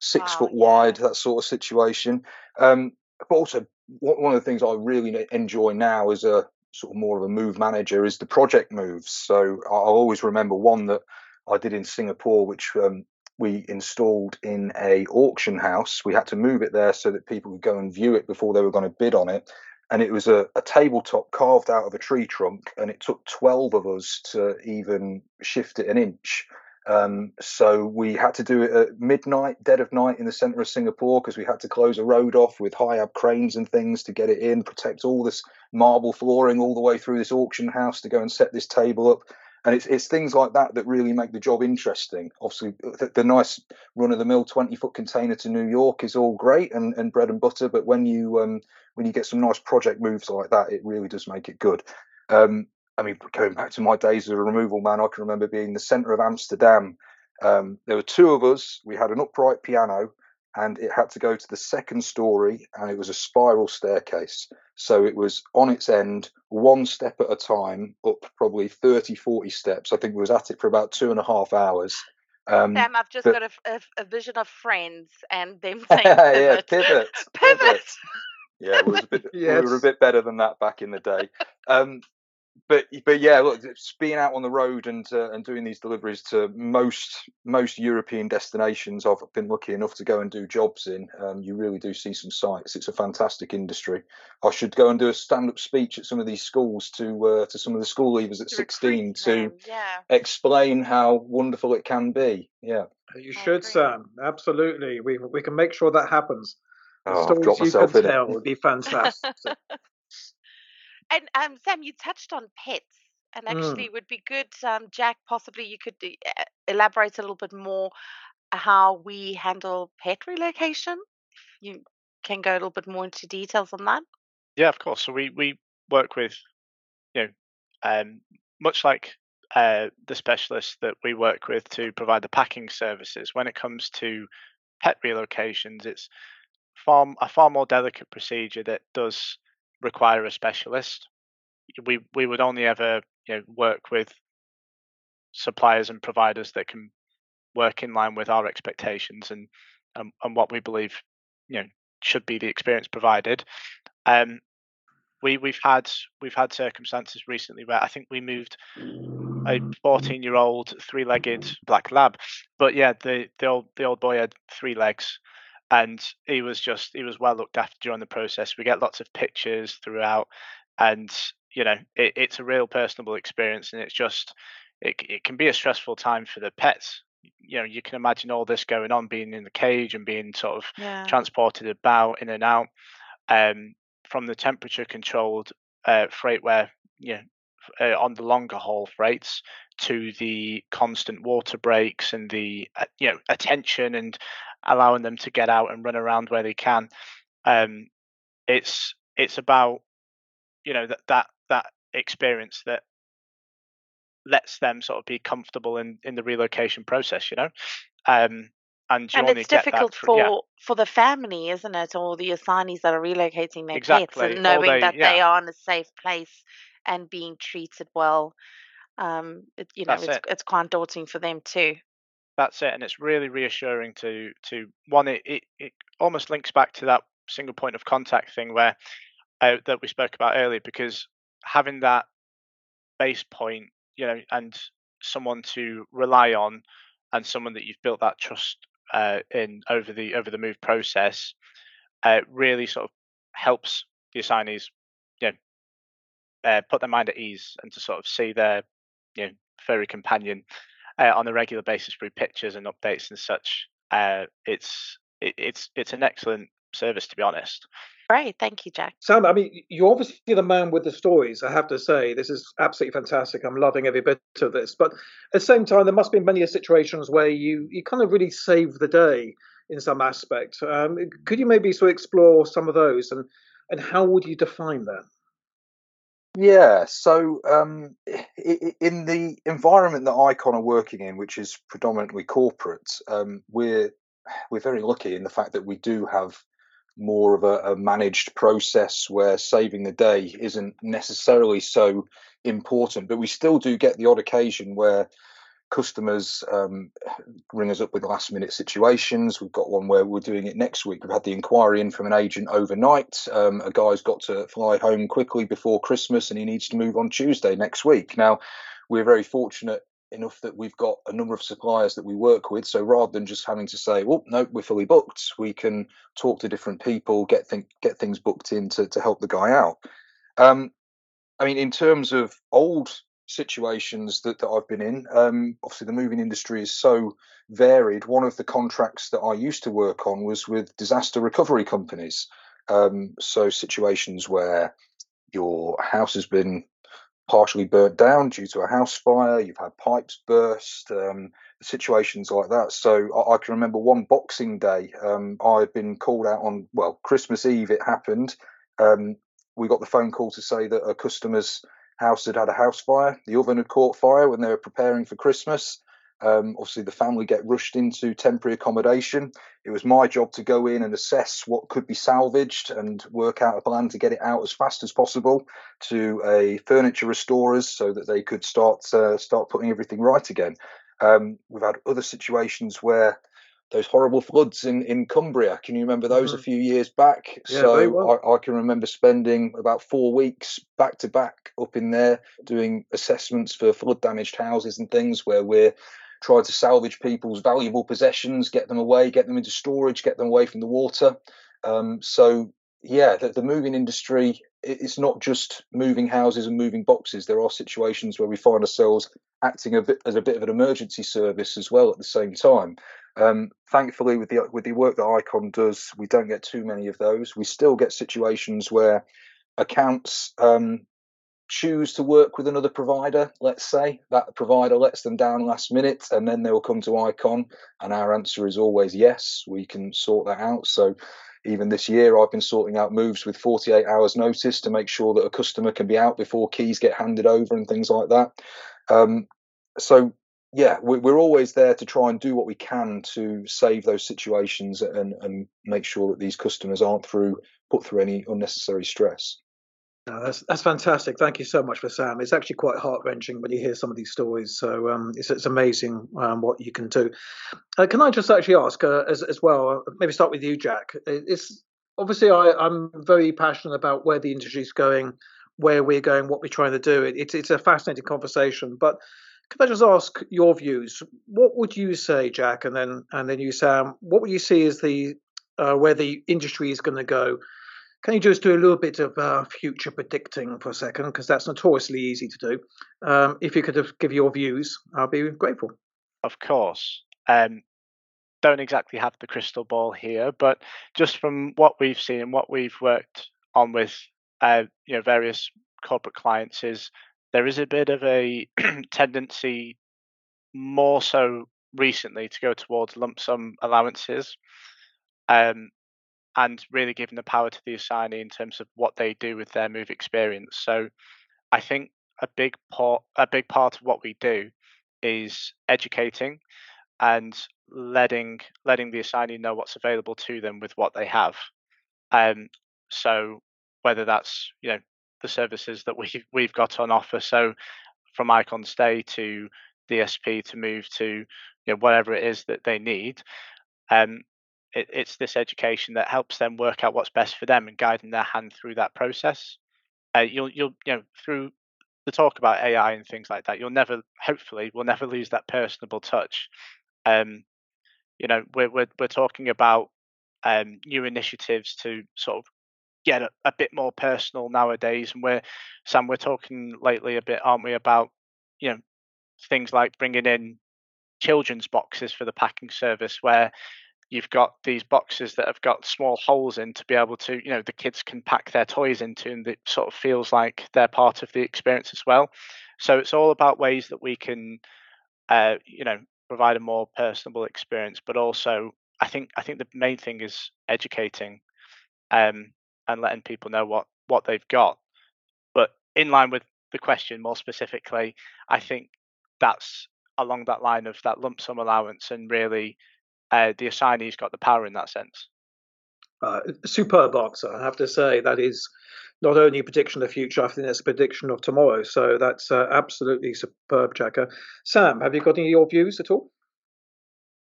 six wow, foot yeah. wide, that sort of situation. Um, but also one of the things I really enjoy now as a sort of more of a move manager is the project moves. So I always remember one that I did in Singapore, which um, we installed in a auction house. We had to move it there so that people could go and view it before they were going to bid on it. And it was a, a tabletop carved out of a tree trunk, and it took 12 of us to even shift it an inch. Um, so we had to do it at midnight, dead of night in the center of Singapore because we had to close a road off with HIAB cranes and things to get it in, protect all this marble flooring all the way through this auction house to go and set this table up. And it's, it's things like that that really make the job interesting. Obviously, the, the nice run of the mill 20 foot container to New York is all great and, and bread and butter. But when you um, when you get some nice project moves like that, it really does make it good. Um, I mean, going back to my days as a removal man, I can remember being the centre of Amsterdam. Um, there were two of us. We had an upright piano, and it had to go to the second story, and it was a spiral staircase. So it was on its end, one step at a time, up probably 30, 40 steps. I think we was at it for about two and a half hours. Um, Sam, I've just but, got a, a, a, vision of friends and them saying pivot. yeah, pivot. pivot. pivot. Yeah, we, a bit, yes. we were a bit better than that back in the day. Um, but but yeah, look, being out on the road and uh, and doing these deliveries to most most European destinations, I've been lucky enough to go and do jobs in. Um, you really do see some sights. It's a fantastic industry. I should go and do a stand up speech at some of these schools to uh, to some of the school leavers at to 16 to yeah. explain how wonderful it can be. Yeah, you should, Sam. Absolutely, we we can make sure that happens. The oh, stories you can tell would be fantastic. And um, Sam, you touched on pets, and mm. actually, mm. would be good, um, Jack. Possibly you could uh, elaborate a little bit more how we handle pet relocation. If you can go a little bit more into details on that. Yeah, of course. So we we work with, you know, um, much like uh, the specialists that we work with to provide the packing services. When it comes to pet relocations, it's far a far more delicate procedure that does require a specialist. We we would only ever you know work with suppliers and providers that can work in line with our expectations and and, and what we believe you know should be the experience provided. Um, we we've had we've had circumstances recently where I think we moved a 14 year old three legged black lab, but yeah, the the old the old boy had three legs and he was just he was well looked after during the process. We get lots of pictures throughout, and you know it, it's a real personable experience, and it's just it it can be a stressful time for the pets. You know, you can imagine all this going on, being in the cage and being sort of yeah. transported about in and out. Um, from the temperature controlled uh, freight where you know uh, on the longer haul freights to the constant water breaks and the uh, you know attention and allowing them to get out and run around where they can. Um, it's it's about you know that that that experience that lets them sort of be comfortable in in the relocation process. You know, um, and and it's difficult that for yeah, for the family, isn't it, or the assignees that are relocating their exactly. and knowing they that yeah, they are in a safe place and being treated well. Um, it, you know, that's it's it. it's quite daunting for them too. That's it, and it's really reassuring to to one. It it, it almost links back to that single point of contact thing where uh, that we spoke about earlier, because having that base point, you know, and someone to rely on, and someone that you've built that trust uh, in over the over the move process, uh, really sort of helps the assignees, uh, put their mind at ease and to sort of see their, you know, furry companion uh, on a regular basis through pictures and updates and such. Uh, it's it, it's it's an excellent service to be honest. Great, thank you, Jack. Sam, I mean, you're obviously the man with the stories. I have to say, this is absolutely fantastic. I'm loving every bit of this. But at the same time, there must be many situations where you you kind of really save the day in some aspect. Um, could you maybe sort of explore some of those, and and how would you define that? Yeah, so um, in the environment that Icon are working in, which is predominantly corporate, um, we're we're very lucky in the fact that we do have more of a, a managed process where saving the day isn't necessarily so important, but we still do get the odd occasion where customers um, ring us up with last minute situations. We've got one where we're doing it next week. We've had the inquiry in from an agent overnight. Um, a guy's got to fly home quickly before Christmas and he needs to move on Tuesday next week. Now, we're very fortunate enough that we've got a number of suppliers that we work with. So rather than just having to say, well, no, we're fully booked, we can talk to different people, get, th- get things booked in to, to help the guy out. Um, I mean, in terms of old situations that, that I've been in, um, obviously the moving industry is so varied. One of the contracts that I used to work on was with disaster recovery companies. Um, so situations where your house has been partially burnt down due to a house fire, you've had pipes burst, um, situations like that. So I, I can remember one Boxing Day, um, I had been called out on, well, Christmas Eve it happened. Um, we got the phone call to say that a customer's house had had a house fire. The oven had caught fire when they were preparing for Christmas. Um, obviously, the family get rushed into temporary accommodation. It was my job to go in and assess what could be salvaged and work out a plan to get it out as fast as possible to a furniture restorers so that they could start uh, start putting everything right again. Um, we've had other situations where those horrible floods in, in Cumbria. Can you remember those Mhm. a few years back? Yeah, so well. I, I can remember spending about four weeks back to back up in there doing assessments for flood damaged houses and things where we're trying to salvage people's valuable possessions, get them away, get them into storage, get them away from the water. Um, so yeah, the, the moving industry it's not just moving houses and moving boxes. There are situations where we find ourselves acting a bit as a bit of an emergency service as well at the same time. Um, thankfully, with the with the work that Icon does, we don't get too many of those. We still get situations where accounts um, choose to work with another provider. Let's say that provider lets them down last minute, and then they will come to Icon, and our answer is always yes. We can sort that out. So. Even this year, I've been sorting out moves with 48 hours' notice to make sure that a customer can be out before keys get handed over and things like that. Um, so yeah, we- we're always there to try and do what we can to save those situations and, and make sure that these customers aren't through put through any unnecessary stress. No, that's that's fantastic. Thank you so much for Sam. It's actually quite heart wrenching when you hear some of these stories. So um, it's it's amazing um, what you can do. Uh, can I just actually ask uh, as as well? uh, Maybe start with you, Jack. It's obviously I, I'm very passionate about where the industry is going, where we're going, what we're trying to do. It, it's it's a fascinating conversation. But can I just ask your views? What would you say, Jack, and then and then you, Sam? What would you see as the uh, where the industry is going to go? Can you just do a little bit of uh, future predicting for a second? Because that's notoriously easy to do. Um, if you could give your views, I'll be grateful. Of course. Um, don't exactly have the crystal ball here, but just from what we've seen and what we've worked on with uh, you know various corporate clients is there is a bit of a tendency more so recently to go towards lump sum allowances um, and really giving the power to the assignee in terms of what they do with their move experience. So I think a big part a big part of what we do is educating and letting letting the assignee know what's available to them with what they have. Um, so whether that's you know the services that we we've got on offer, so from Icon Stay to DSP to move to you know whatever it is that they need, um, it, it's this education that helps them work out what's best for them and guiding their hand through that process. Uh, you'll you'll you know through the talk about AI and things like that, you'll never hopefully will never lose that personable touch. Um, you know, we're we're we're talking about um, new initiatives to sort of get a, a, bit more personal nowadays, and we're Sam, we're talking lately a bit, aren't we, about you know things like bringing in children's boxes for the packing service, where you've got these boxes that have got small holes in to be able to, you know, the kids can pack their toys into, and it sort of feels like they're part of the experience as well. So it's all about ways that we can, uh, you know, provide a more personable experience, but also I think I think the main thing is educating, um, and letting people know what what they've got. But in line with the question more specifically, I think that's along that line of that lump sum allowance and really uh, the assignee's got the power in that sense. Uh, superb answer, I have to say. That is not only a prediction of the future, I think it's a prediction of tomorrow. So that's uh, absolutely superb, Jacker. Sam, have you got any of your views at all?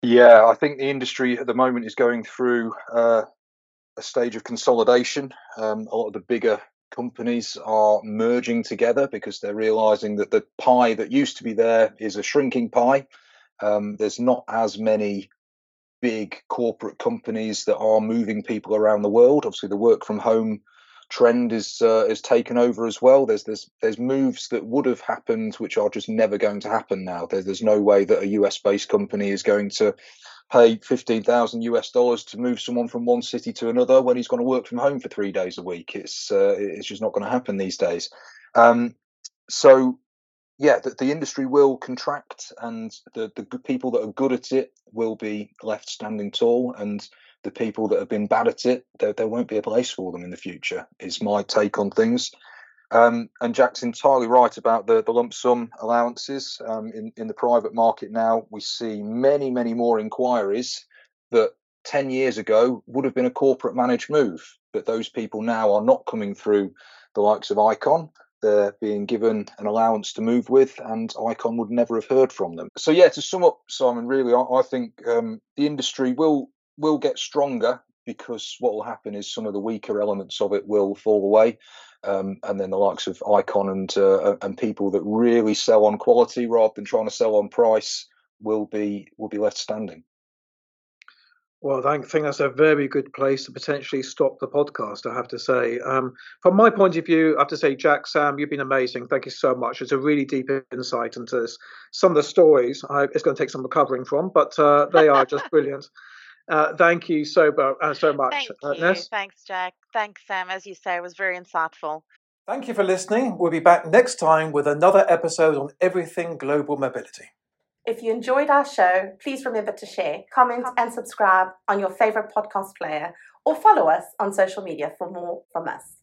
Yeah, I think the industry at the moment is going through uh, a stage of consolidation. Um, a lot of the bigger companies are merging together because they're realizing that the pie that used to be there is a shrinking pie. Um, there's not as many big corporate companies that are moving people around the world. Obviously, the work from home trend is uh, is taken over as well. There's there's there's moves that would have happened which are just never going to happen now. There's there's no way that a US based company is going to pay fifteen thousand US dollars to move someone from one city to another when he's going to work from home for three days a week. It's uh, it's just not going to happen these days. Um, so yeah, the, the, industry will contract, and the, the people that are good at it will be left standing tall, and the people that have been bad at it, there, there won't be a place for them in the future. Is my take on things. Um, and Jack's entirely right about the, the lump sum allowances um, in in the private market. Now we see many, many more inquiries that ten years ago would have been a corporate managed move, but those people now are not coming through the likes of Icon they're being given an allowance to move with, and Icon would never have heard from them. So yeah, to sum up, Simon, really, I, I think um, the industry will will get stronger because what will happen is some of the weaker elements of it will fall away. Um, and then the likes of Icon and uh, and people that really sell on quality rather than trying to sell on price will be will be left standing. Well, I think that's a very good place to potentially stop the podcast, I have to say. Um, from my point of view, I have to say, Jack, Sam, you've been amazing. Thank you so much. It's a really deep insight into this. Some of the stories, I, it's going to take some recovering from, but uh, they are just brilliant. Uh, thank you so, uh, so much. Thank uh, you. Ness? Thanks, Jack. Thanks, Sam. As you say, it was very insightful. Thank you for listening. We'll be back next time with another episode on everything global mobility. If you enjoyed our show, please remember to share, comment, and subscribe on your favorite podcast player or follow us on social media for more from us.